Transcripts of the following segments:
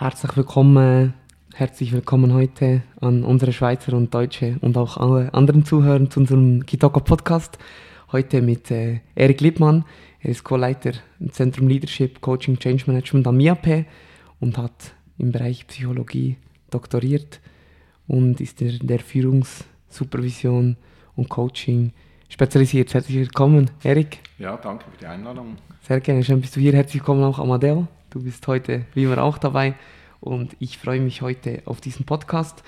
Herzlich willkommen, herzlich willkommen heute an unsere Schweizer und Deutsche und auch alle anderen Zuhörer zu unserem Kitoko Podcast. Heute mit äh, Erik Lippmann. Er ist Co-Leiter im Zentrum Leadership, Coaching, Change Management am MIAP und hat im Bereich Psychologie doktoriert und ist in der Führungssupervision und Coaching spezialisiert. Herzlich willkommen, Erik. Ja, danke für die Einladung. Sehr gerne, schön bist du hier. Herzlich willkommen auch Amadeo. Du bist heute wie immer auch dabei und ich freue mich heute auf diesen Podcast.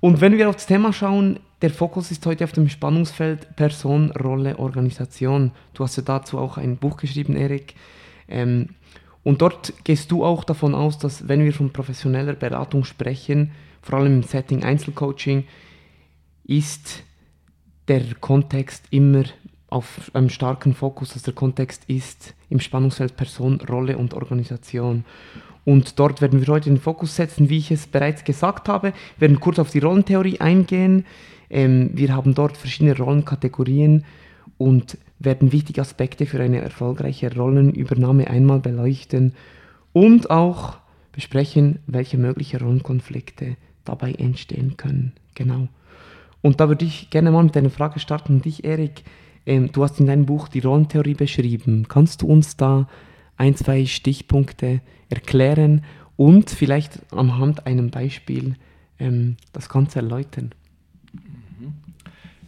Und wenn wir auf das Thema schauen, der Fokus ist heute auf dem Spannungsfeld Person, Rolle, Organisation. Du hast ja dazu auch ein Buch geschrieben, Erik. Ähm, und dort gehst du auch davon aus, dass wenn wir von professioneller Beratung sprechen, vor allem im Setting Einzelcoaching, ist der Kontext immer auf einem starken Fokus, dass der Kontext ist im Spannungsfeld Person, Rolle und Organisation. Und dort werden wir heute den Fokus setzen, wie ich es bereits gesagt habe. Wir werden kurz auf die Rollentheorie eingehen. Ähm, wir haben dort verschiedene Rollenkategorien und werden wichtige Aspekte für eine erfolgreiche Rollenübernahme einmal beleuchten und auch besprechen, welche mögliche Rollenkonflikte dabei entstehen können. Genau. Und da würde ich gerne mal mit einer Frage starten dich, Erik. Ähm, du hast in deinem Buch die Rollentheorie beschrieben. Kannst du uns da ein, zwei Stichpunkte erklären und vielleicht anhand einem Beispiel ähm, das Ganze erläutern? Mhm.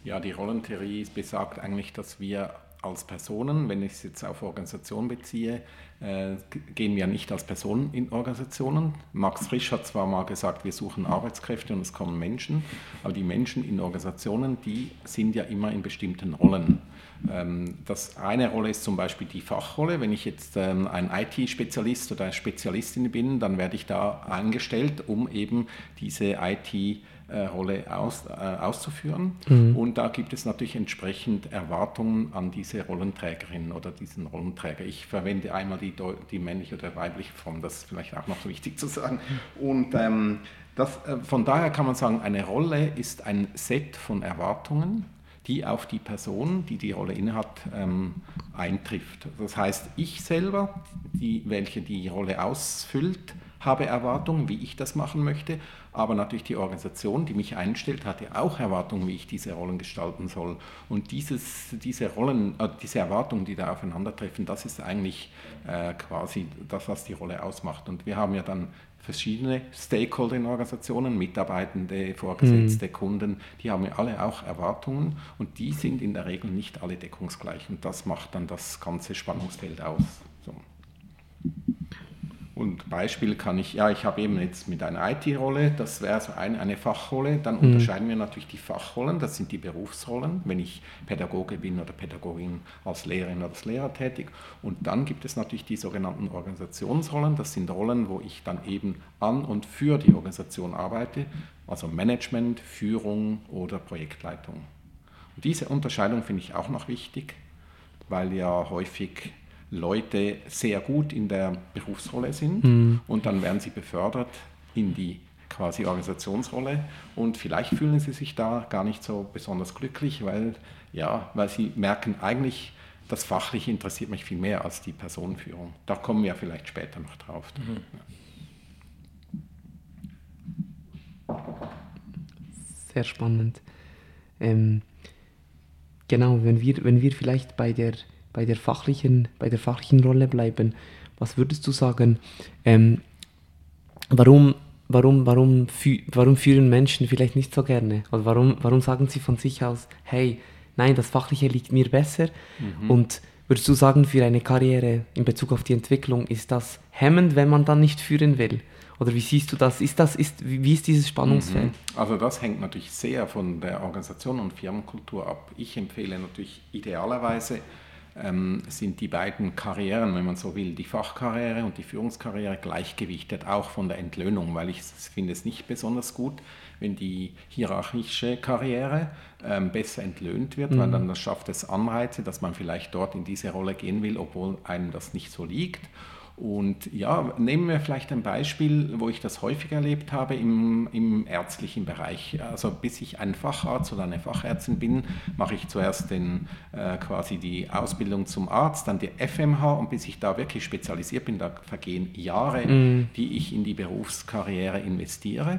Ja, die Rollentheorie besagt eigentlich, dass wir als Personen, wenn ich es jetzt auf Organisation beziehe, äh, gehen wir nicht als Personen in Organisationen. Max Frisch hat zwar mal gesagt, wir suchen Arbeitskräfte und es kommen Menschen, aber die Menschen in Organisationen, die sind ja immer in bestimmten Rollen. Ähm, das eine Rolle ist zum Beispiel die Fachrolle. Wenn ich jetzt ähm, ein IT-Spezialist oder eine Spezialistin bin, dann werde ich da eingestellt, um eben diese IT- Rolle aus, äh, auszuführen. Mhm. Und da gibt es natürlich entsprechend Erwartungen an diese Rollenträgerin oder diesen Rollenträger. Ich verwende einmal die, die männliche oder weibliche Form, das ist vielleicht auch noch wichtig zu sagen. Und ähm, das, äh, von daher kann man sagen, eine Rolle ist ein Set von Erwartungen, die auf die Person, die die Rolle innehat, ähm, eintrifft. Das heißt, ich selber, die, welche die Rolle ausfüllt, habe Erwartungen, wie ich das machen möchte, aber natürlich die Organisation, die mich einstellt, hat ja auch Erwartungen, wie ich diese Rollen gestalten soll. Und dieses, diese Rollen, äh, diese Erwartungen, die da aufeinandertreffen, das ist eigentlich äh, quasi das, was die Rolle ausmacht. Und wir haben ja dann verschiedene Stakeholder in Organisationen, Mitarbeitende, Vorgesetzte, mhm. Kunden, die haben ja alle auch Erwartungen und die sind in der Regel nicht alle deckungsgleich und das macht dann das ganze Spannungsfeld aus. Und Beispiel kann ich, ja, ich habe eben jetzt mit einer IT-Rolle, das wäre so eine, eine Fachrolle, dann mhm. unterscheiden wir natürlich die Fachrollen, das sind die Berufsrollen, wenn ich Pädagoge bin oder Pädagogin als Lehrerin oder als Lehrer tätig. Und dann gibt es natürlich die sogenannten Organisationsrollen, das sind Rollen, wo ich dann eben an und für die Organisation arbeite, also Management, Führung oder Projektleitung. Und diese Unterscheidung finde ich auch noch wichtig, weil ja häufig Leute sehr gut in der Berufsrolle sind mhm. und dann werden sie befördert in die quasi Organisationsrolle und vielleicht fühlen sie sich da gar nicht so besonders glücklich, weil, ja, weil sie merken eigentlich, das Fachliche interessiert mich viel mehr als die Personenführung. Da kommen wir vielleicht später noch drauf. Mhm. Sehr spannend. Ähm, genau, wenn wir, wenn wir vielleicht bei der bei der fachlichen, bei der fachlichen Rolle bleiben. Was würdest du sagen? Ähm, warum, warum, warum, fü warum führen Menschen vielleicht nicht so gerne? Oder warum, warum sagen sie von sich aus, hey, nein, das Fachliche liegt mir besser? Mhm. Und würdest du sagen, für eine Karriere in Bezug auf die Entwicklung ist das hemmend, wenn man dann nicht führen will? Oder wie siehst du das? Ist das ist, wie ist dieses Spannungsfeld? Mhm. Also das hängt natürlich sehr von der Organisation und Firmenkultur ab. Ich empfehle natürlich idealerweise ähm, sind die beiden Karrieren, wenn man so will, die Fachkarriere und die Führungskarriere gleichgewichtet, auch von der Entlöhnung, weil ich finde es nicht besonders gut, wenn die hierarchische Karriere ähm, besser entlöhnt wird, mhm. weil dann das schafft es Anreize, dass man vielleicht dort in diese Rolle gehen will, obwohl einem das nicht so liegt. Und ja, nehmen wir vielleicht ein Beispiel, wo ich das häufig erlebt habe im, im ärztlichen Bereich. Also bis ich ein Facharzt oder eine Fachärztin bin, mache ich zuerst den, äh, quasi die Ausbildung zum Arzt, dann die FMH und bis ich da wirklich spezialisiert bin, da vergehen Jahre, mhm. die ich in die Berufskarriere investiere.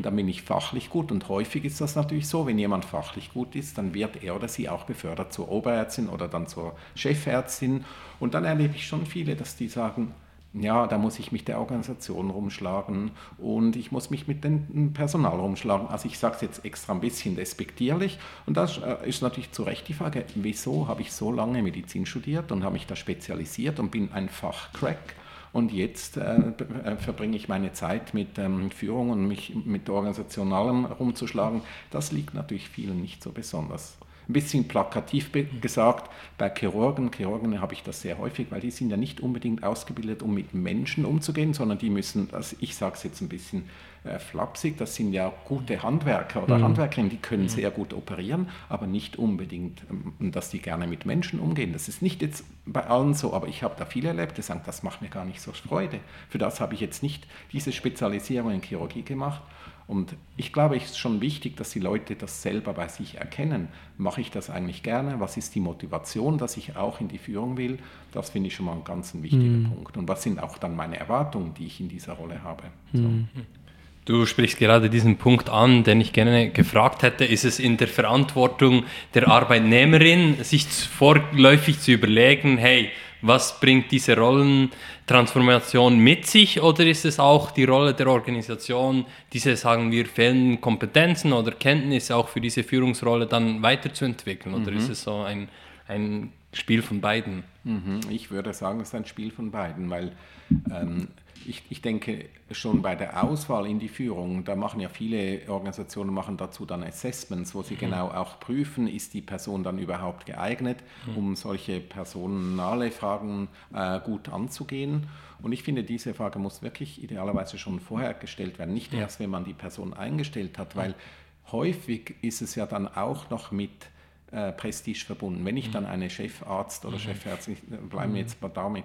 Und dann bin ich fachlich gut. Und häufig ist das natürlich so, wenn jemand fachlich gut ist, dann wird er oder sie auch befördert zur Oberärztin oder dann zur Chefärztin. Und dann erlebe ich schon viele, dass die sagen, ja, da muss ich mich der Organisation rumschlagen und ich muss mich mit dem Personal rumschlagen. Also ich sage es jetzt extra ein bisschen despektierlich und das äh, ist natürlich zu Recht die Frage, wieso habe ich so lange Medizin studiert und habe mich da spezialisiert und bin ein Fachcrack und jetzt äh, äh, verbringe ich meine Zeit mit ähm, Führung und mich mit Organisationalem rumzuschlagen. Das liegt natürlich vielen nicht so besonders ein bisschen plakativ gesagt, bei Chirurgen, Chirurgen habe ich das sehr häufig, weil die sind ja nicht unbedingt ausgebildet, um mit Menschen umzugehen, sondern die müssen, also ich sage es jetzt ein bisschen flapsig, das sind ja gute Handwerker oder mhm. Handwerkerinnen, die können mhm. sehr gut operieren, aber nicht unbedingt, ähm, dass die gerne mit Menschen umgehen. Das ist nicht jetzt bei allen so, aber ich habe da viele erlebt, die sagen, das macht mir gar nicht so Freude. Für das habe ich jetzt nicht diese Spezialisierung in Chirurgie gemacht. Und ich glaube, es ist schon wichtig, dass die Leute das selber bei sich erkennen. Mache ich das eigentlich gerne? Was ist die Motivation, dass ich auch in die Führung will? Das finde ich schon mal ein ganz ein wichtiger mhm. Punkt. Und was sind auch dann meine Erwartungen, die ich in dieser Rolle habe? So. Du sprichst gerade diesen Punkt an, den ich gerne gefragt hätte. Ist es in der Verantwortung der Arbeitnehmerin, sich vorläufig zu überlegen, hey, was bringt diese Rollentransformation mit sich oder ist es auch die Rolle der Organisation, diese, sagen wir, fehlenden Kompetenzen oder Kenntnisse auch für diese Führungsrolle dann weiterzuentwickeln oder mhm. ist es so ein, ein Spiel von beiden? Mhm. Ich würde sagen, es ist ein Spiel von beiden, weil ähm, ich, ich denke schon bei der Auswahl in die Führung, da machen ja viele Organisationen machen dazu dann Assessments, wo sie mhm. genau auch prüfen, ist die Person dann überhaupt geeignet, mhm. um solche personale Fragen äh, gut anzugehen. Und ich finde, diese Frage muss wirklich idealerweise schon vorher gestellt werden, nicht ja. erst, wenn man die Person eingestellt hat, weil häufig ist es ja dann auch noch mit äh, Prestige verbunden. Wenn ich mhm. dann eine Chefarzt oder mhm. Chefärztin, bleiben wir jetzt mal damit,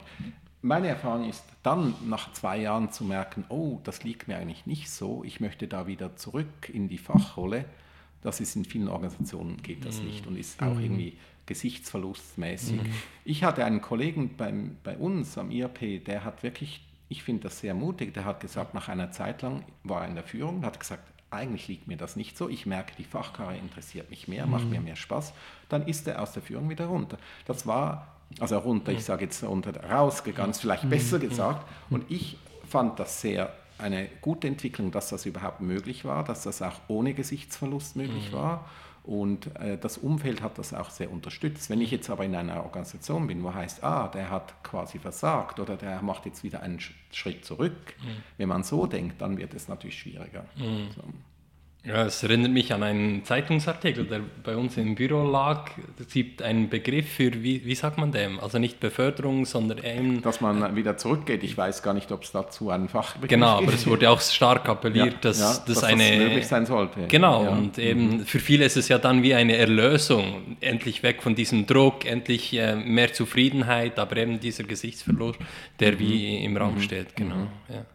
meine Erfahrung ist dann nach zwei Jahren zu merken, oh, das liegt mir eigentlich nicht so, ich möchte da wieder zurück in die Fachrolle. Das ist in vielen Organisationen geht das mhm. nicht und ist auch mhm. irgendwie gesichtsverlustmäßig. Mhm. Ich hatte einen Kollegen beim, bei uns am IRP, der hat wirklich, ich finde das sehr mutig, der hat gesagt, nach einer Zeit lang war er in der Führung, hat gesagt, eigentlich liegt mir das nicht so, ich merke, die Fachkarre interessiert mich mehr, macht mir mehr Spaß, dann ist er aus der Führung wieder runter. Das war also runter, ich sage jetzt runter, rausgegangen, ist vielleicht besser gesagt. Und ich fand das sehr eine gute Entwicklung, dass das überhaupt möglich war, dass das auch ohne Gesichtsverlust möglich war. Und äh, das Umfeld hat das auch sehr unterstützt. Wenn ich jetzt aber in einer Organisation bin, wo heißt, ah, der hat quasi versagt oder der macht jetzt wieder einen Schritt zurück, mhm. wenn man so denkt, dann wird es natürlich schwieriger. Mhm. So. Ja, es erinnert mich an einen Zeitungsartikel, der bei uns im Büro lag. Es gibt einen Begriff für, wie, wie sagt man dem? Also nicht Beförderung, sondern eben... Dass man wieder zurückgeht. Ich weiß gar nicht, ob es dazu einen Fachbegriff Genau, aber es wurde auch stark appelliert, ja, dass, ja, dass, dass eine... Das möglich sein sollte. Genau, ja. und eben mhm. für viele ist es ja dann wie eine Erlösung. Endlich weg von diesem Druck, endlich äh, mehr Zufriedenheit, aber eben dieser Gesichtsverlust, der mhm. wie im Raum mhm. steht. Genau, mhm. ja.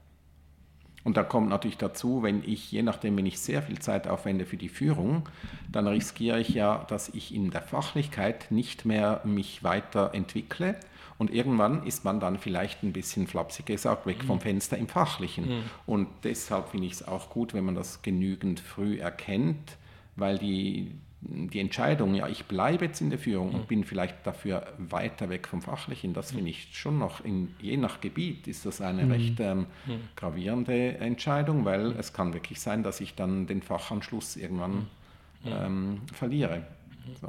Und da kommt natürlich dazu, wenn ich, je nachdem, wenn ich sehr viel Zeit aufwende für die Führung, dann riskiere ich ja, dass ich in der Fachlichkeit nicht mehr mich weiterentwickle. Und irgendwann ist man dann vielleicht ein bisschen flapsig gesagt, weg vom mhm. Fenster im Fachlichen. Mhm. Und deshalb finde ich es auch gut, wenn man das genügend früh erkennt, weil die, die Entscheidung, ja, ich bleibe jetzt in der Führung und mhm. bin vielleicht dafür weiter weg vom Fachlichen, das finde ich schon noch, in, je nach Gebiet ist das eine mhm. recht ähm, mhm. gravierende Entscheidung, weil es kann wirklich sein, dass ich dann den Fachanschluss irgendwann ähm, verliere. So.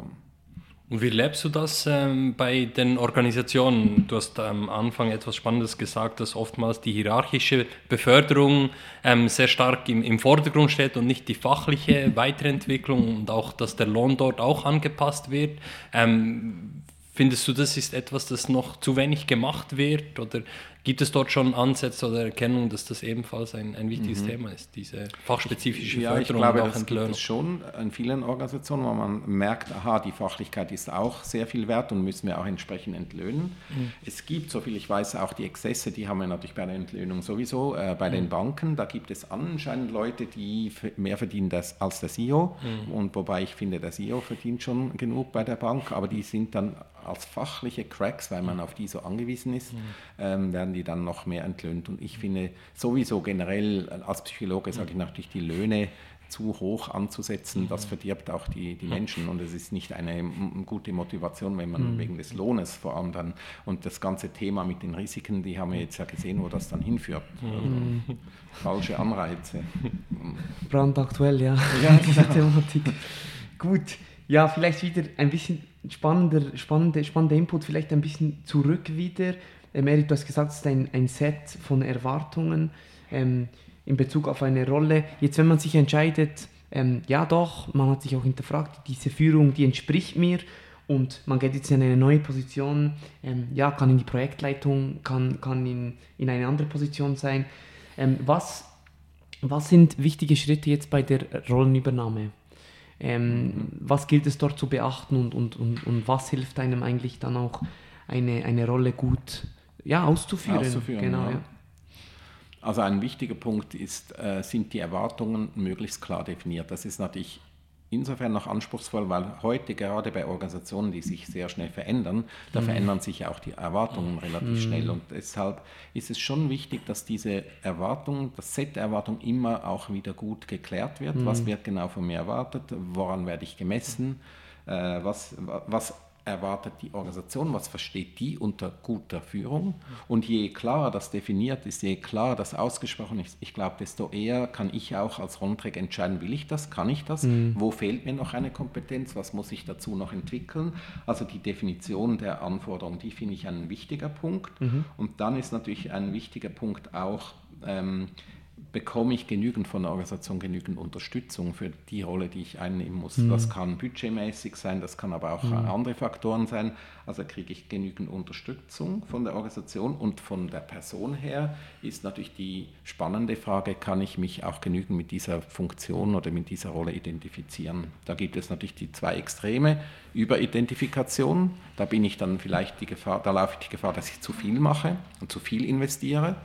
Und wie lebst du das ähm, bei den Organisationen? Du hast am Anfang etwas Spannendes gesagt, dass oftmals die hierarchische Beförderung ähm, sehr stark im, im, Vordergrund steht und nicht die fachliche Weiterentwicklung und auch, dass der Lohn dort auch angepasst wird. Ähm, findest du, das ist etwas, das noch zu wenig gemacht wird? Oder Gibt es dort schon Ansätze oder Erkennung, dass das ebenfalls ein, ein wichtiges mhm. Thema ist, diese fachspezifische ja, Förderung ich glaube, und auch das gibt es schon in vielen Organisationen, wo man merkt, aha, die Fachlichkeit ist auch sehr viel wert und müssen wir auch entsprechend entlöhnen. Mhm. Es gibt, soviel ich weiß, auch die Exzesse, die haben wir natürlich bei der Entlöhnung sowieso, äh, bei mhm. den Banken, da gibt es anscheinend Leute, die mehr verdienen als der CEO mhm. und wobei ich finde, der CEO verdient schon genug bei der Bank, aber die sind dann als fachliche Cracks, weil man auf die so angewiesen ist, ähm, werden die dann noch mehr entlöhnt. Und ich finde sowieso generell als Psychologe sage ich natürlich, die Löhne zu hoch anzusetzen, das verdirbt auch die, die Menschen und es ist nicht eine gute Motivation, wenn man mhm. wegen des Lohnes vor allem dann und das ganze Thema mit den Risiken, die haben wir jetzt ja gesehen, wo das dann hinführt. Mhm. Also, falsche Anreize. Brandaktuell, ja, ja diese Thematik. Gut, ja, vielleicht wieder ein bisschen spannender, spannende, spannender Input, vielleicht ein bisschen zurück wieder. Ähm, Erik, du hast gesagt, es ist ein, ein Set von Erwartungen ähm, in Bezug auf eine Rolle. Jetzt, wenn man sich entscheidet, ähm, ja doch, man hat sich auch hinterfragt, diese Führung, die entspricht mir und man geht jetzt in eine neue Position, ähm, ja, kann in die Projektleitung, kann, kann in, in eine andere Position sein. Ähm, was, was sind wichtige Schritte jetzt bei der Rollenübernahme? Ähm. Was gilt es dort zu beachten und, und, und, und was hilft einem eigentlich dann auch eine, eine Rolle gut ja, auszuführen? auszuführen genau, ja. Ja. Also ein wichtiger Punkt ist, äh, sind die Erwartungen möglichst klar definiert. Das ist natürlich insofern noch anspruchsvoll, weil heute gerade bei Organisationen, die sich sehr schnell verändern, da mhm. verändern sich ja auch die Erwartungen relativ mhm. schnell. Und deshalb ist es schon wichtig, dass diese Erwartung, das Set der Erwartung immer auch wieder gut geklärt wird. Mhm. Was wird genau von mir erwartet? Woran werde ich gemessen? Äh, was, was erwartet die Organisation, was versteht die unter guter Führung. Und je klarer das definiert ist, je klarer das ausgesprochen ist, ich glaube, desto eher kann ich auch als Rollenträger entscheiden, will ich das, kann ich das, mhm. wo fehlt mir noch eine Kompetenz, was muss ich dazu noch entwickeln. Also die Definition der Anforderungen, die finde ich ein wichtiger Punkt. Mhm. Und dann ist natürlich ein wichtiger Punkt auch, ähm, bekomme ich genügend von der Organisation, genügend Unterstützung für die Rolle, die ich einnehmen muss. Mhm. Das kann budgetmäßig sein, das kann aber auch mhm. andere Faktoren sein. Also kriege ich genügend Unterstützung von der Organisation und von der Person her ist natürlich die spannende Frage, kann ich mich auch genügend mit dieser Funktion oder mit dieser Rolle identifizieren? Da gibt es natürlich die zwei Extreme. Überidentifikation, da bin ich dann vielleicht die Gefahr, da laufe ich die Gefahr, dass ich zu viel mache und zu viel investiere.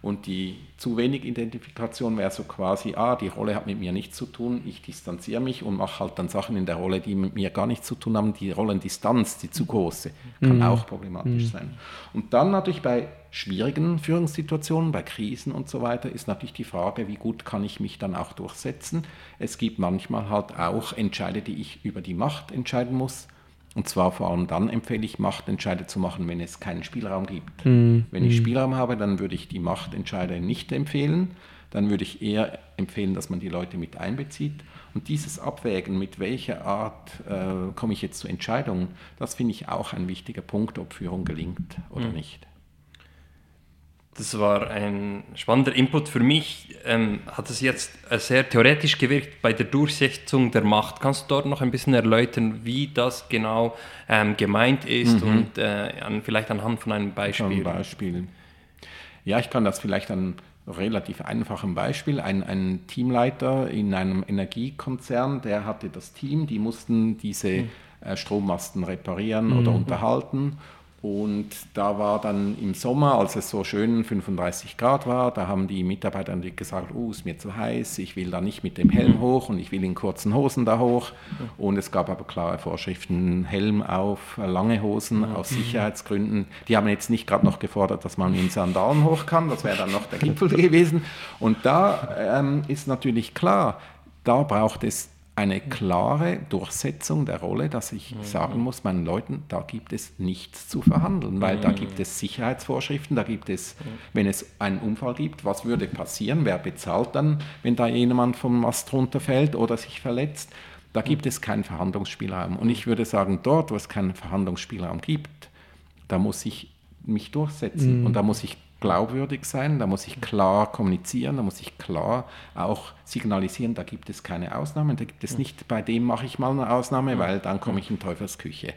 Und die zu wenig Identifikation wäre so quasi, ah, die Rolle hat mit mir nichts zu tun, ich distanziere mich und mache halt dann Sachen in der Rolle, die mit mir gar nichts zu tun haben. Die Rollendistanz, die zu große, kann mhm. auch problematisch mhm. sein. Und dann natürlich bei schwierigen Führungssituationen, bei Krisen und so weiter, ist natürlich die Frage, wie gut kann ich mich dann auch durchsetzen. Es gibt manchmal halt auch Entscheide, die ich über die Macht entscheiden muss und zwar vor allem dann empfehle ich, Machtentscheide zu machen, wenn es keinen Spielraum gibt. Mhm. Wenn ich hm. Spielraum habe, dann würde ich die Machtentscheide nicht empfehlen. Dann würde ich eher empfehlen, dass man die Leute mit einbezieht. Und dieses Abwägen, mit welcher Art äh, komme ich jetzt zu Entscheidungen, das finde ich auch ein wichtiger Punkt, ob Führung gelingt oder mhm. nicht. Das war ein spannender Input. Für mich ähm, hat es jetzt sehr theoretisch gewirkt bei der Durchsetzung der Macht. Kannst du dort noch ein bisschen erläutern, wie das genau ähm, gemeint ist mhm. und äh, an, vielleicht anhand von einem Beispiel? Ein Beispiel. Ja, ich kann das vielleicht an relativ einfachem Beispiel. Ein, ein Teamleiter in einem Energiekonzern, der hatte das Team, die mussten diese mhm. äh, Strommasten reparieren mhm. oder unterhalten und da war dann im Sommer, als es so schön 35 Grad war, da haben die Mitarbeiter gesagt, oh, ist mir zu heiß, ich will da nicht mit dem Helm mhm. hoch und ich will in kurzen Hosen da hoch. Und es gab aber klare Vorschriften, Helm auf, lange Hosen aus Sicherheitsgründen. Die haben jetzt nicht gerade noch gefordert, dass man in Sandalen hoch kann, das wäre dann noch der Gipfel gewesen. Und da ähm, ist natürlich klar, da braucht es eine klare Durchsetzung der Rolle, dass ich mhm. sagen muss, meinen Leuten, da gibt es nichts zu verhandeln, weil mhm. da gibt es Sicherheitsvorschriften, da gibt es, mhm. wenn es einen Unfall gibt, was würde passieren, wer bezahlt dann, wenn da jemand vom Mast runterfällt oder sich verletzt, da gibt es keinen Verhandlungsspielraum. Und ich würde sagen, dort, wo es keinen Verhandlungsspielraum gibt, da muss ich mich durchsetzen mhm. und da muss ich glaubwürdig sein, da muss ich klar kommunizieren, da muss ich klar auch signalisieren, da gibt es keine Ausnahmen, da gibt es nicht, bei dem mache ich mal eine Ausnahme, weil dann komme ich in Teufelsküche.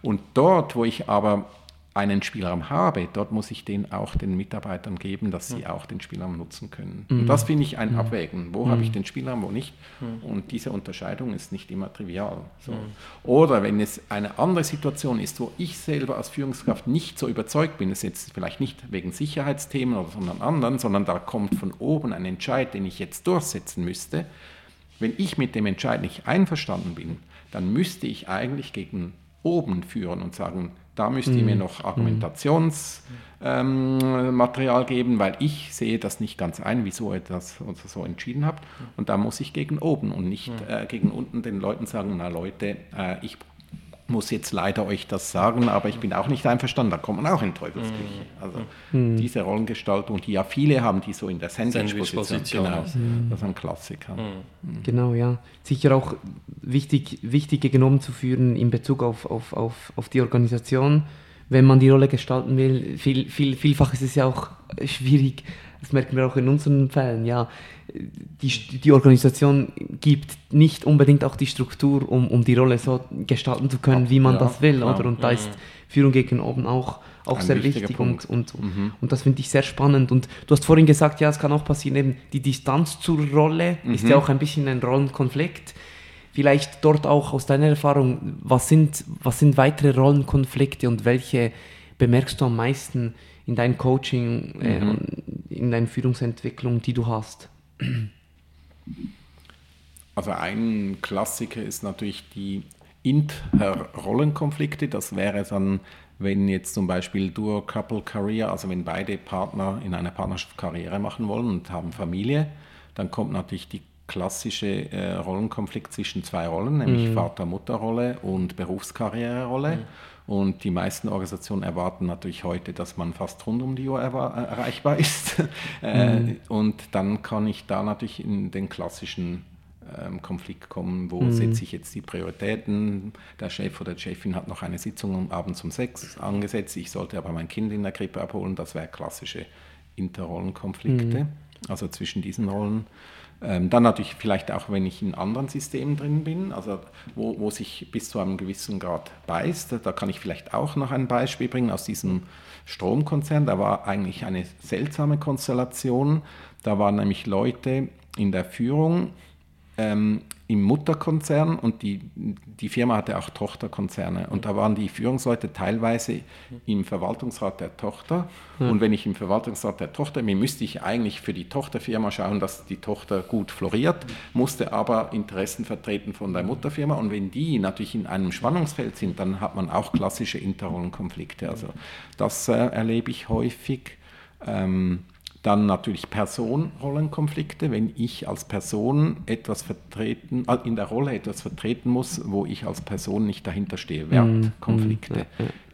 Und dort, wo ich aber einen Spielraum habe, dort muss ich den auch den Mitarbeitern geben, dass sie auch den Spielraum nutzen können. Und das finde ich ein Abwägen. Wo habe ich den Spielraum, wo nicht? Und diese Unterscheidung ist nicht immer trivial. So. Oder wenn es eine andere Situation ist, wo ich selber als Führungskraft nicht so überzeugt bin, das ist jetzt vielleicht nicht wegen Sicherheitsthemen oder sondern anderen, sondern da kommt von oben ein Entscheid, den ich jetzt durchsetzen müsste. Wenn ich mit dem Entscheid nicht einverstanden bin, dann müsste ich eigentlich gegen oben führen und sagen, da müsst ihr mir noch Argumentationsmaterial ähm, geben, weil ich sehe das nicht ganz ein, wieso ihr das so entschieden habt. Und da muss ich gegen oben und nicht äh, gegen unten den Leuten sagen, na Leute, äh, ich muss jetzt leider euch das sagen, aber ich bin auch nicht einverstanden, da kommt man auch in Teufelsküche. Also mhm. diese Rollengestaltung, die ja viele haben, die so in der Sandwich-Position, genau, mhm. das ist ein Klassiker. Mhm. Genau, ja. Sicher auch wichtig, wichtig genommen zu führen in Bezug auf, auf, auf, auf die Organisation, wenn man die Rolle gestalten will. Viel, viel, vielfach ist es ja auch schwierig, das merken wir auch in unseren Fällen, ja, die, die Organisation gibt nicht unbedingt auch die Struktur, um, um die Rolle so gestalten zu können, wie man ja, das will, klar. oder? Und da ist Führung gegen oben auch, auch sehr wichtig und, und, mhm. und das finde ich sehr spannend. Und du hast vorhin gesagt, ja, es kann auch passieren, eben die Distanz zur Rolle mhm. ist ja auch ein bisschen ein Rollenkonflikt. Vielleicht dort auch aus deiner Erfahrung, was sind, was sind weitere Rollenkonflikte und welche bemerkst du am meisten in deinem Coaching, äh, mhm. in deiner Führungsentwicklung, die du hast? Also ein Klassiker ist natürlich die Inter-Rollenkonflikte. Das wäre dann, wenn jetzt zum Beispiel Dual-Couple-Career, also wenn beide Partner in einer Partnerschaft Karriere machen wollen und haben Familie, dann kommt natürlich die klassische äh, Rollenkonflikt zwischen zwei Rollen, nämlich mhm. Vater-Mutter-Rolle und Berufskarriererolle. Mhm. Und die meisten Organisationen erwarten natürlich heute, dass man fast rund um die Uhr erreichbar ist. Äh, mhm. Und dann kann ich da natürlich in den klassischen ähm, Konflikt kommen, wo mhm. setze ich jetzt die Prioritäten. Der Chef oder die Chefin hat noch eine Sitzung abends um sechs angesetzt, ich sollte aber mein Kind in der Krippe abholen. Das wäre klassische Interrollenkonflikte, mhm. also zwischen diesen Rollen. Ähm, dann natürlich vielleicht auch, wenn ich in anderen Systemen drin bin, also wo, wo sich bis zu einem gewissen Grad beißt. Da kann ich vielleicht auch noch ein Beispiel bringen aus diesem Stromkonzern. Da war eigentlich eine seltsame Konstellation. Da waren nämlich Leute in der Führung, ähm, im Mutterkonzern und die, die Firma hatte auch Tochterkonzerne. Und da waren die Führungsleute teilweise im Verwaltungsrat der Tochter. Ja. Und wenn ich im Verwaltungsrat der Tochter bin, müsste ich eigentlich für die Tochterfirma schauen, dass die Tochter gut floriert, musste aber Interessen vertreten von der Mutterfirma. Und wenn die natürlich in einem Spannungsfeld sind, dann hat man auch klassische Interrollenkonflikte. Also das äh, erlebe ich häufig. Ähm, dann natürlich Personenrollenkonflikte, wenn ich als Person etwas vertreten, äh, in der Rolle etwas vertreten muss, wo ich als Person nicht dahinter stehe. Wertkonflikte.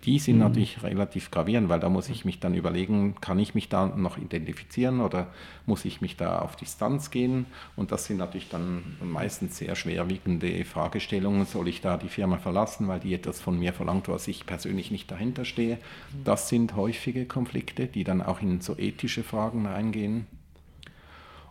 Die sind mhm. natürlich relativ gravierend, weil da muss ich mich dann überlegen, kann ich mich da noch identifizieren oder muss ich mich da auf Distanz gehen? Und das sind natürlich dann meistens sehr schwerwiegende Fragestellungen. Soll ich da die Firma verlassen, weil die etwas von mir verlangt, was ich persönlich nicht dahinter stehe? Mhm. Das sind häufige Konflikte, die dann auch in so ethische Fragen reingehen.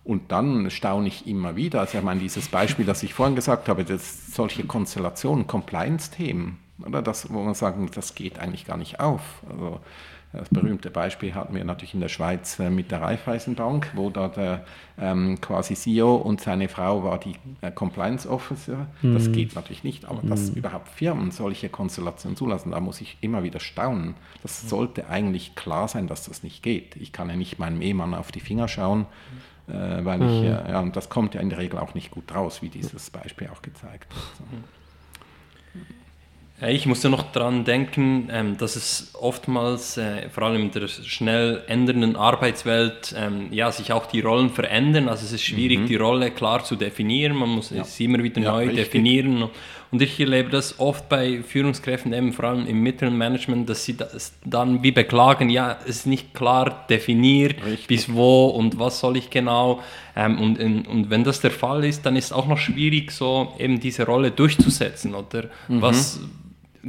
Und dann staune ich immer wieder, also ich meine, dieses Beispiel, das ich vorhin gesagt habe, dass solche Konstellationen, Compliance-Themen, oder das, wo man sagen, das geht eigentlich gar nicht auf. Also das berühmte Beispiel hatten wir natürlich in der Schweiz äh, mit der Raiffeisenbank, wo da der ähm, quasi CEO und seine Frau war die äh, Compliance Officer. Mhm. Das geht natürlich nicht, aber mhm. dass überhaupt Firmen solche Konstellationen zulassen, da muss ich immer wieder staunen. Das mhm. sollte eigentlich klar sein, dass das nicht geht. Ich kann ja nicht meinem Ehemann auf die Finger schauen, äh, weil ich, mhm. äh, ja, und das kommt ja in der Regel auch nicht gut raus, wie dieses Beispiel auch gezeigt hat. So. Mhm. Ich musste noch daran denken, ähm, dass es oftmals, äh, vor allem in der schnell ändernden Arbeitswelt, ähm, ja, sich auch die Rollen verändern. Also es ist schwierig, mhm. die Rolle klar zu definieren. Man muss ja. es immer wieder ja, neu richtig. definieren. Und ich erlebe das oft bei Führungskräften, eben vor allem im mittleren Management, dass sie das dann wie beklagen, ja, es ist nicht klar definiert, Richtig. bis wo und was soll ich genau. Ähm, und, und wenn das der Fall ist, dann ist es auch noch schwierig, so eben diese Rolle durchzusetzen. Oder mhm. was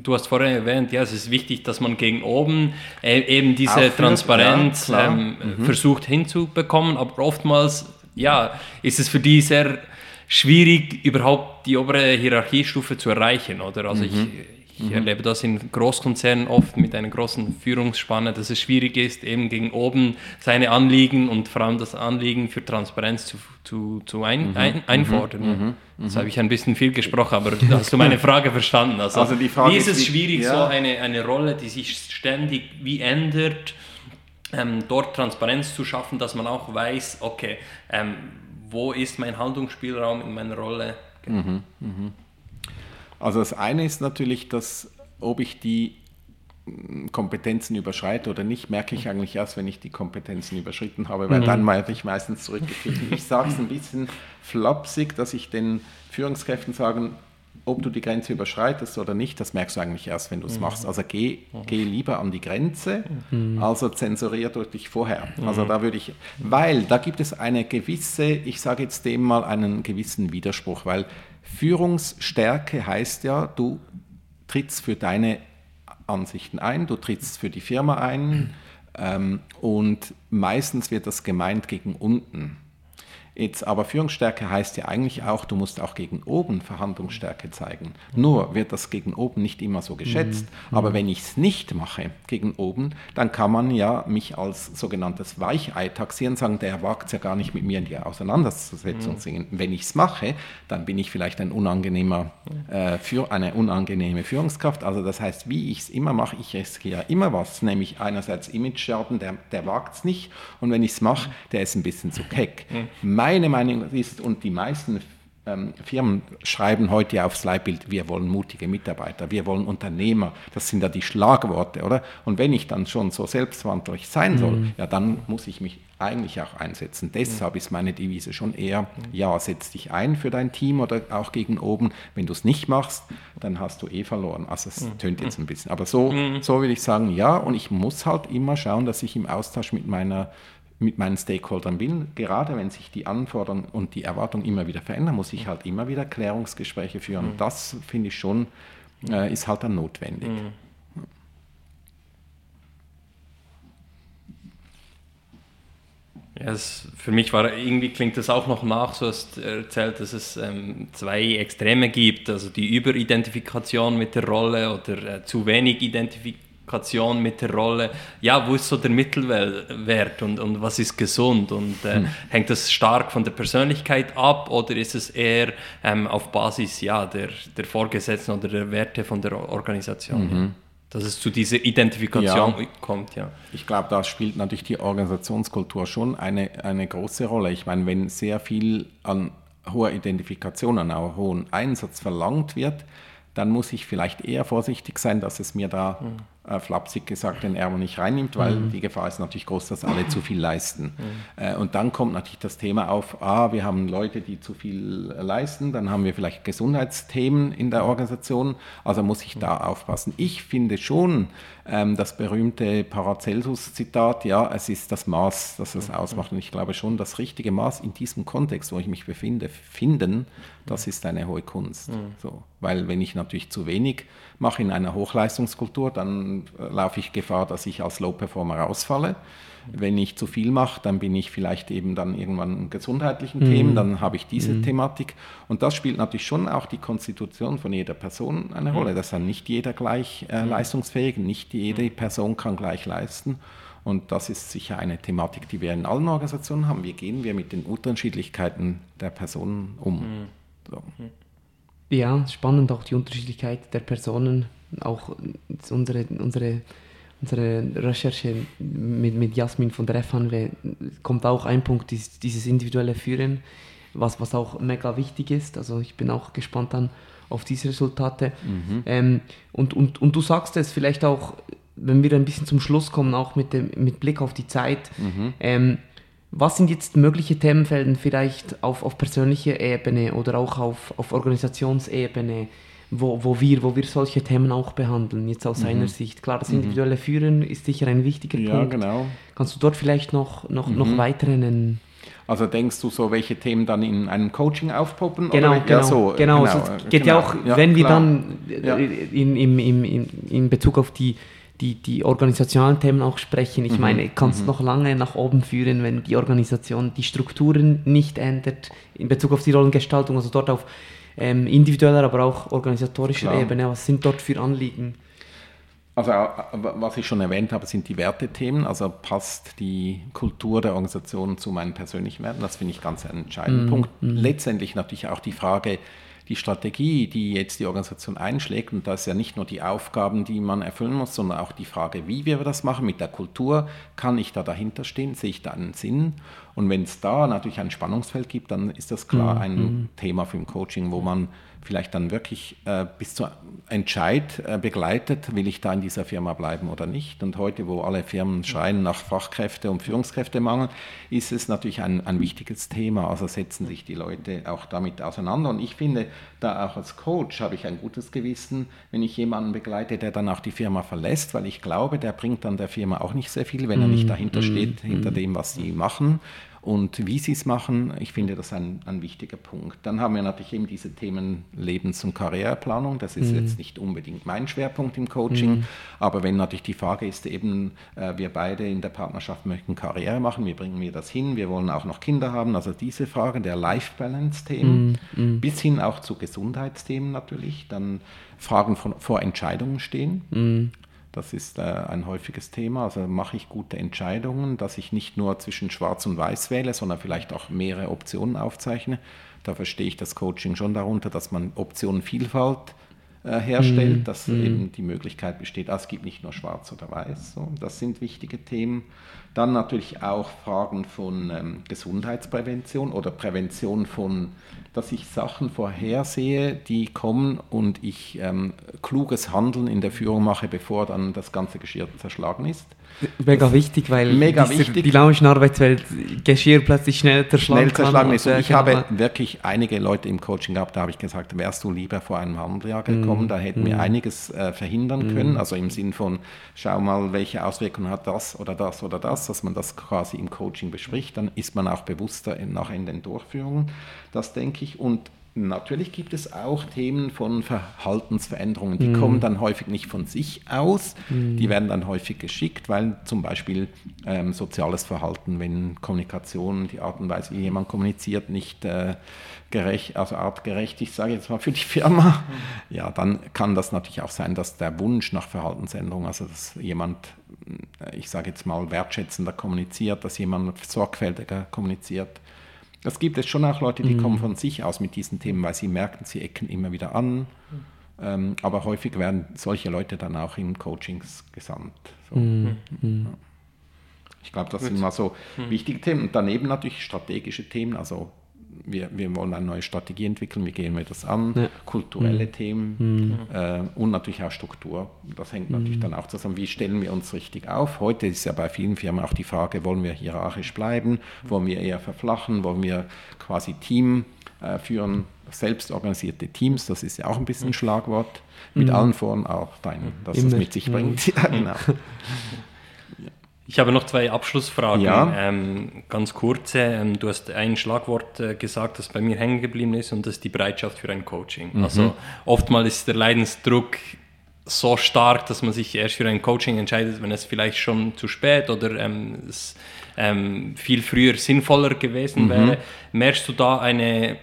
du hast vorhin erwähnt, ja, es ist wichtig, dass man gegen oben äh, eben diese Aufführt, Transparenz ja, ähm, mhm. versucht hinzubekommen, aber oftmals ja, ist es für die sehr schwierig, überhaupt die obere Hierarchiestufe zu erreichen, oder? Also mhm. ich, Ich mhm. erlebe das in Großkonzernen oft mit einer großen Führungsspanne, dass es schwierig ist, eben gegen oben seine Anliegen und vor allem das Anliegen für Transparenz zu, zu, zu ein, mhm. ein, mhm. einfordern. Mhm. mhm. Jetzt habe ich ein bisschen viel gesprochen, aber hast du meine Frage verstanden? Also, also Frage wie ist es schwierig, ja. so eine, eine Rolle, die sich ständig wie ändert, ähm, dort Transparenz zu schaffen, dass man auch weiß, okay, ähm, wo ist mein Handlungsspielraum in meiner Rolle? Mhm, mh. Also das eine ist natürlich, dass ob ich die hm, Kompetenzen überschreite oder nicht, merke ich eigentlich erst, wenn ich die Kompetenzen überschritten habe, weil mhm. dann werde ich meistens zurückgepfiffen. Ich sage es ein bisschen flapsig, dass ich den Führungskräften sage, ob du die Grenze überschreitest oder nicht, das merkst du eigentlich erst, wenn du es mhm. machst. Also geh, mhm. geh lieber an die Grenze, mhm. also zensurier durch dich vorher. Mhm. Also da würde ich, weil da gibt es eine gewisse, ich sage jetzt dem mal einen gewissen Widerspruch, weil Führungsstärke heißt ja, du trittst für deine Ansichten ein, du trittst für die Firma ein ähm, und meistens wird das gemeint gegen unten. Jetzt aber Führungsstärke heißt ja eigentlich auch, du musst auch gegen oben Verhandlungsstärke zeigen. Nur wird das gegen oben nicht immer so geschätzt. Mhm. Aber wenn ich es nicht mache gegen oben, dann kann man ja mich als sogenanntes Weichei taxieren, sagen, der wagt es ja gar nicht mit mir in die Auseinandersetzung mhm. singen. Wenn ich es mache, dann bin ich vielleicht ein unangenehmer, äh, für eine unangenehme Führungskraft. Also das heißt, wie ich es immer mache, ich riskiere immer was, nämlich einerseits Image-Schaden, der, der wagt es nicht. Und wenn ich es mache, der ist ein bisschen zu keck. Mhm meine Meinung ist, und die meisten ähm, Firmen schreiben heute aufs Leitbild, wir wollen mutige Mitarbeiter, wir wollen Unternehmer. Das sind ja die Schlagworte, oder? Und wenn ich dann schon so selbstverantwortlich sein soll, mhm. ja, dann muss ich mich eigentlich auch einsetzen. Deshalb mhm. ist meine Devise schon eher, ja, setz dich ein für dein Team oder auch gegen oben. Wenn du es nicht machst, dann hast du eh verloren. Also es mhm. tönt jetzt ein bisschen. Aber so, mhm. so würde ich sagen, ja, und ich muss halt immer schauen, dass ich im Austausch mit meiner mit meinen Stakeholdern bin. Gerade wenn sich die Anforderungen und die Erwartungen immer wieder verändern, muss ich halt immer wieder Klärungsgespräche führen. Mhm. Das finde ich schon, äh, ist halt dann notwendig. Mhm. Ja, es, für mich war irgendwie klingt das auch noch nach, so hast erzählt, dass es ähm, zwei Extreme gibt, also die Überidentifikation mit der Rolle oder äh, zu wenig Identifikation Kommunikation mit der Rolle, ja, wo ist so der Mittelwert und, und was ist gesund und äh, hm. hängt das stark von der Persönlichkeit ab oder ist es eher ähm, auf Basis ja, der, der Vorgesetzten oder der Werte von der Organisation? Mhm. Dass es zu dieser Identifikation ja. kommt, ja. Ich glaube, da spielt natürlich die Organisationskultur schon eine, eine große Rolle. Ich meine, wenn sehr viel an hoher Identifikation, an auch hohen Einsatz verlangt wird, dann muss ich vielleicht eher vorsichtig sein, dass es mir da mhm äh, flapsig gesagt, den Ärmel nicht reinnimmt, weil mhm. die Gefahr ist natürlich groß, dass alle zu viel leisten. Mhm. Äh, und dann kommt natürlich das Thema auf, ah, wir haben Leute, die zu viel leisten, dann haben wir vielleicht Gesundheitsthemen in der Organisation, also muss ich da aufpassen. Ich finde schon ähm, das berühmte Paracelsus-Zitat, ja, es ist das Maß, das es ausmacht. Und ich glaube schon, das richtige Maß in diesem Kontext, wo ich mich befinde, finden, das ist eine hohe Kunst. Mhm. So. Weil wenn ich natürlich zu wenig mache in einer Hochleistungskultur, dann äh, laufe ich Gefahr, dass ich als Low-Performer rausfalle. Wenn ich zu viel mache, dann bin ich vielleicht eben dann irgendwann in gesundheitlichen mhm. Themen, dann habe ich diese mhm. Thematik. Und das spielt natürlich schon auch die Konstitution von jeder Person eine Rolle. Das ist dann nicht jeder gleich äh, mhm. leistungsfähig, nicht jede mhm. Person kann gleich leisten. Und das ist sicher eine Thematik, die wir in allen Organisationen haben. Wie gehen wir mit den Unterschiedlichkeiten der Personen um? Mhm. So. Ja, spannend auch die Unterschiedlichkeit der Personen, auch unsere, unsere, unsere Recherche mit, mit Jasmin von der FHNW kommt auch ein Punkt, dieses, dieses individuelle Führen, was, was auch mega wichtig ist. Also ich bin auch gespannt dann auf diese Resultate. Mhm. Ähm, und, und, und du sagst es vielleicht auch, wenn wir ein bisschen zum Schluss kommen, auch mit, dem, mit Blick auf die Zeit, mhm. ähm, was sind jetzt mögliche Themenfelder vielleicht auf, auf persönlicher Ebene oder auch auf, auf Organisationsebene, wo, wo, wir, wo wir solche Themen auch behandeln, jetzt aus mhm. seiner Sicht? Klar, das mhm. individuelle. Führen ist sicher ein wichtiger ja, Punkt. Genau. Kannst du dort vielleicht noch, noch, mhm. noch weitere nennen? Also denkst du so, welche Themen dann in einem Coaching aufpoppen? Genau, oder? genau, ja, so, genau. genau. Es geht genau. ja auch, ja, wenn wir dann ja. in, in, in, in, Bezug auf die die, die organisationalen Themen auch sprechen. Ich mhm. meine, kannst mhm. noch lange nach oben führen, wenn die Organisation die Strukturen nicht ändert in Bezug auf die Rollengestaltung, also dort auf ähm, individueller, aber auch organisatorischer Klar. Ebene. Was sind dort für Anliegen? Also äh, was ich schon erwähnt habe, sind die Wertethemen. Also passt die Kultur der Organisation zu meinen persönlichen Werten. Das finde ich ganz einen entscheidenden Mhm. Punkt. Letztendlich natürlich auch die Frage, die Strategie, die jetzt die Organisation einschlägt. Und das ist ja nicht nur die Aufgaben, die man erfüllen muss, sondern auch die Frage, wie wir das machen mit der Kultur. Kann ich da dahinter stehen? Sehe ich da einen Sinn? Und wenn es da natürlich ein Spannungsfeld gibt, dann ist das klar ein Thema für ein Coaching, wo man vielleicht dann wirklich äh, bis zu Entscheid äh, begleitet, will ich da in dieser Firma bleiben oder nicht. Und heute, wo alle Firmen schreien nach Fachkräfte und Führungskräftemangel, ist es natürlich ein, ein wichtiges Thema. Also setzen sich die Leute auch damit auseinander. Und ich finde, da auch als Coach habe ich ein gutes Gewissen, wenn ich jemanden begleite, der dann auch die Firma verlässt, weil ich glaube, der bringt dann der Firma auch nicht sehr viel, wenn er nicht dahinter steht, hinter dem, was sie machen und wie sie es machen, ich finde das ein, ein wichtiger Punkt. Dann haben wir natürlich eben diese Themen Lebens- und Karriereplanung. Das ist jetzt nicht unbedingt mein Schwerpunkt im Coaching, aber wenn natürlich die Frage ist eben, äh, wir beide in der Partnerschaft möchten Karriere machen, wie bringen wir das hin? Wir wollen auch noch Kinder haben, also diese Frage der Life-Balance-Themen, bis hin auch zu Gesundheitsthemen natürlich, dann Fragen von, vor Entscheidungen stehen. Das ist äh, ein häufiges Thema. Also mache ich gute Entscheidungen, dass ich nicht nur zwischen Schwarz und Weiß wähle, sondern vielleicht auch mehrere Optionen aufzeichne. Da verstehe ich das Coaching schon darunter, dass man Optionenvielfalt äh, herstellt, dass eben die Möglichkeit besteht, ah, es gibt nicht nur Schwarz oder Weiß. So, das sind wichtige Themen. Dann natürlich auch Fragen von ähm, Gesundheitsprävention oder Prävention von, dass ich Sachen vorhersehe, die kommen und ich ähm, kluges Handeln in der Führung mache, bevor dann das ganze Geschirr zerschlagen ist. Mega wichtig, weil Mega in dieser wichtig. dynamischen Arbeitswelt Geschirr plötzlich schnell zerschlagen Schnell zerschlagen ist. und, ich habe wirklich einige Leute im Coaching gehabt, da habe ich gesagt, wärst du lieber vor einem halben Jahr gekommen, da hätten wir einiges äh, verhindern können. Also im Sinn von, schau mal, welche Auswirkungen hat das oder das oder das, dass man das quasi im Coaching bespricht, dann ist man auch bewusster in, nachher in den Durchführungen. Das denke ich. Und Natürlich gibt es auch Themen von Verhaltensveränderungen, die kommen dann häufig nicht von sich aus, die werden dann häufig geschickt, weil zum Beispiel ähm, soziales Verhalten, wenn Kommunikation, die Art und Weise, wie jemand kommuniziert, nicht äh, gerecht, also artgerecht, ich sage jetzt mal für die Firma, ja, dann kann das natürlich auch sein, dass der Wunsch nach Verhaltensänderung, also dass jemand, äh, ich sage jetzt mal, wertschätzender kommuniziert, dass jemand sorgfältiger kommuniziert, das gibt es schon auch Leute, die kommen von sich aus mit diesen Themen, weil sie merken, sie ecken immer wieder an. Ähm, aber häufig werden solche Leute dann auch in Coachings gesandt. So. Ja. Ich glaube, das sind mal so wichtige Themen. Und daneben natürlich strategische Themen. Also wir, wir wollen eine neue Strategie entwickeln, wie gehen wir das an, Ja. kulturelle Themen äh, und natürlich auch Struktur. Das hängt natürlich dann auch zusammen, wie stellen wir uns richtig auf. Heute ist ja bei vielen Firmen auch die Frage, wollen wir hierarchisch bleiben, wollen wir eher verflachen, wollen wir quasi Team äh, führen, selbstorganisierte Teams, das ist ja auch ein bisschen ein Schlagwort, mit allen Vor- und auch Teilen, dass es Immer. mit sich bringt. Ja, genau. Ich habe noch zwei Abschlussfragen, Ja. ähm, ganz kurze. Ähm, du hast ein Schlagwort äh, gesagt, das bei mir hängen geblieben ist, und das ist die Bereitschaft für ein Coaching. Mhm. Also oftmals ist der Leidensdruck so stark, dass man sich erst für ein Coaching entscheidet, wenn es vielleicht schon zu spät oder ähm, es ähm, viel früher sinnvoller gewesen Mhm. wäre. Merkst du da eine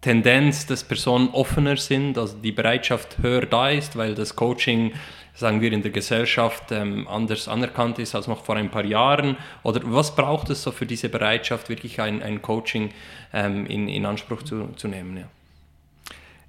Tendenz, dass Personen offener sind, also die Bereitschaft höher da ist, weil das Coaching, sagen wir, in der Gesellschaft ähm, anders anerkannt ist als noch vor ein paar Jahren? Oder was braucht es so für diese Bereitschaft, wirklich ein, ein Coaching ähm, in, in Anspruch zu, zu nehmen? Ja.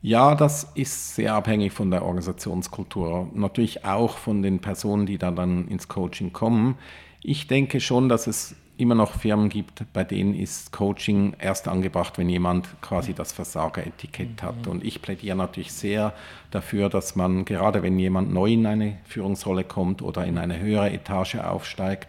Ja, das ist sehr abhängig von der Organisationskultur. Natürlich auch von den Personen, die da dann ins Coaching kommen. Ich denke schon, dass es immer noch Firmen gibt, bei denen ist Coaching erst angebracht, wenn jemand quasi das Versageretikett hat. Und ich plädiere natürlich sehr dafür, dass man, gerade wenn jemand neu in eine Führungsrolle kommt oder in eine höhere Etage aufsteigt,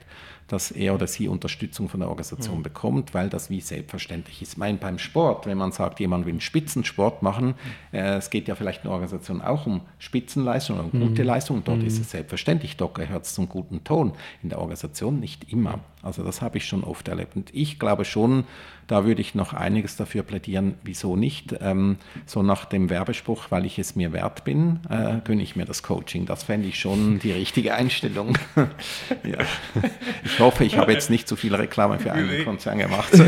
dass er oder sie Unterstützung von der Organisation bekommt, weil das wie selbstverständlich ist. Ich meine, beim Sport, wenn man sagt, jemand will einen Spitzensport machen, äh, es geht ja vielleicht in der Organisation auch um Spitzenleistung oder um gute Leistung, dort ist es selbstverständlich, dort gehört es zum guten Ton. In der Organisation nicht immer. Also das habe ich schon oft erlebt. Und ich glaube schon, Da würde ich noch einiges dafür plädieren, wieso nicht. Ähm, so nach dem Werbespruch, weil ich es mir wert bin, äh, gönne ich mir das Coaching. Das fände ich schon die richtige Einstellung. ja. Ich hoffe, ich habe jetzt nicht zu viel Reklame für einen Konzern gemacht.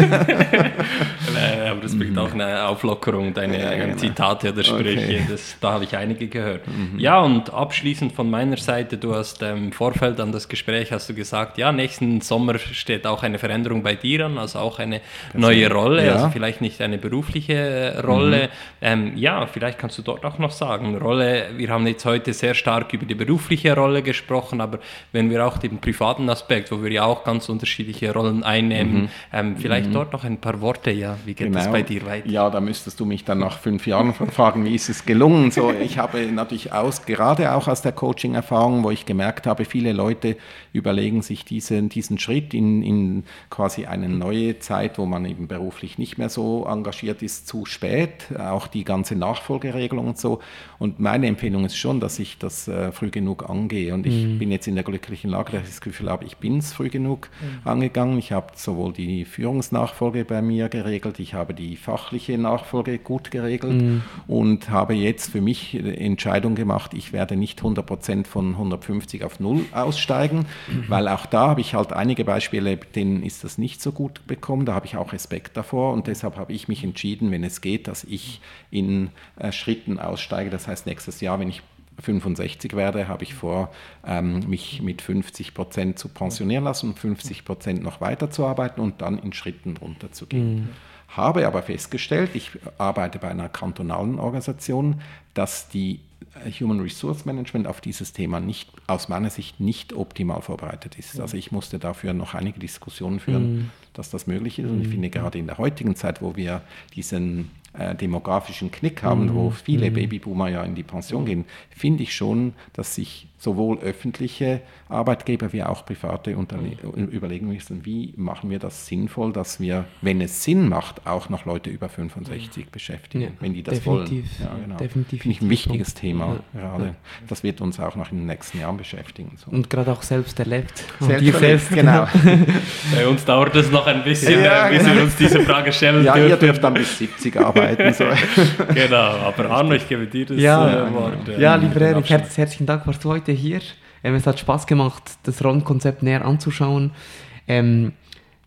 aber das bringt auch eine Auflockerung, deine ja, genau. Zitate oder Sprüche. Okay. Das, da habe ich einige gehört. Mhm. Ja, und abschließend von meiner Seite, du hast ähm, im Vorfeld an das Gespräch hast du gesagt, ja, nächsten Sommer steht auch eine Veränderung bei dir an, also auch eine neue Rolle, ja. also vielleicht nicht eine berufliche äh, Rolle. Mhm. Ähm, ja, vielleicht kannst du dort auch noch sagen, Rolle, wir haben jetzt heute sehr stark über die berufliche Rolle gesprochen, aber wenn wir auch den privaten Aspekt, wo wir ja auch ganz unterschiedliche Rollen einnehmen, mhm. ähm, vielleicht mhm. dort noch ein paar Worte, ja, wie geht genau. das bei dir weiter? Ja, da müsstest du mich dann nach fünf Jahren fragen, wie ist es gelungen? So, ich habe natürlich aus, gerade auch aus der Coaching-Erfahrung, wo ich gemerkt habe, viele Leute überlegen sich diesen, diesen Schritt in, in quasi eine neue Zeit, wo man eben beruflich nicht mehr so engagiert ist, zu spät. Auch die ganze Nachfolgeregelung und so. Und meine Empfehlung ist schon, dass ich das äh, früh genug angehe. Und ich mhm. bin jetzt in der glücklichen Lage, dass ich das Gefühl habe, ich bin es früh genug mhm. angegangen. Ich habe sowohl die Führungsnachfolge bei mir geregelt, ich habe die fachliche Nachfolge gut geregelt mhm. und habe jetzt für mich Entscheidung gemacht, ich werde nicht 100% von 150 auf 0 aussteigen, mhm. weil auch da habe ich halt einige Beispiele, denen ist das nicht so gut bekommen, da habe ich auch Respekt davor und deshalb habe ich mich entschieden, wenn es geht, dass ich in äh, Schritten aussteige. Das heißt, nächstes Jahr, wenn ich 65 werde, habe ich vor, ähm, mich mit 50 Prozent zu pensionieren lassen und 50 Prozent noch weiterzuarbeiten und dann in Schritten runterzugehen. Mhm. Habe aber festgestellt, ich arbeite bei einer kantonalen Organisation, dass die äh, Human Resource Management auf dieses Thema nicht, aus meiner Sicht nicht optimal vorbereitet ist. Also ich musste dafür noch einige Diskussionen führen, mhm. dass das möglich ist. Und ich mhm. finde gerade in der heutigen Zeit, wo wir diesen äh, demografischen Knick haben, mhm. wo viele mhm. Babyboomer ja in die Pension gehen, finde ich schon, dass sich sowohl öffentliche Arbeitgeber wie auch private Unterne mhm. überlegen müssen, wie machen wir das sinnvoll, dass wir, wenn es Sinn macht, auch noch Leute über 65 mhm. beschäftigen, ja, wenn die das definitiv, wollen. Ja, genau. Definitiv. Finde ich ein wichtiges Thema ja, gerade. Das wird uns auch noch in den nächsten Jahren beschäftigen. So. Und gerade auch selbst erlebt. Selbst, selbst genau. Bei uns dauert es noch ein bisschen, ja, bis wir uns diese Frage stellen ja, dürfen. ihr dürft dann bis 70 arbeiten. So. genau, aber Arno, ich gebe dir das ja, äh, Wort. Ja, lieber Erik, herzlichen Dank, warst du heute heute hier. Ähm, es hat Spaß gemacht, das Rollenkonzept näher anzuschauen. Ähm,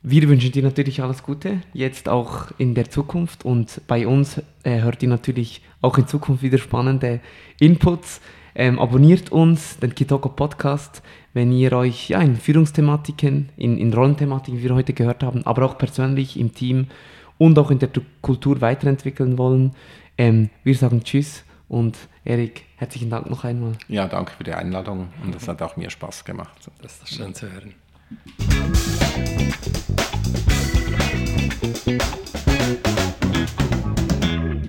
wir wünschen dir natürlich alles Gute, jetzt auch in der Zukunft. Und bei uns äh, hört ihr natürlich auch in Zukunft wieder spannende Inputs. Ähm, abonniert uns, den Kitoko Podcast, wenn ihr euch ja, in Führungsthematiken, in, in Rollenthematiken, wie wir heute gehört haben, aber auch persönlich im Team und auch in der Kultur weiterentwickeln wollen. Ähm, wir sagen Tschüss und Erik, herzlichen Dank noch einmal. Ja, danke für die Einladung und es hat auch mir Spaß gemacht. Das ist schön zu hören.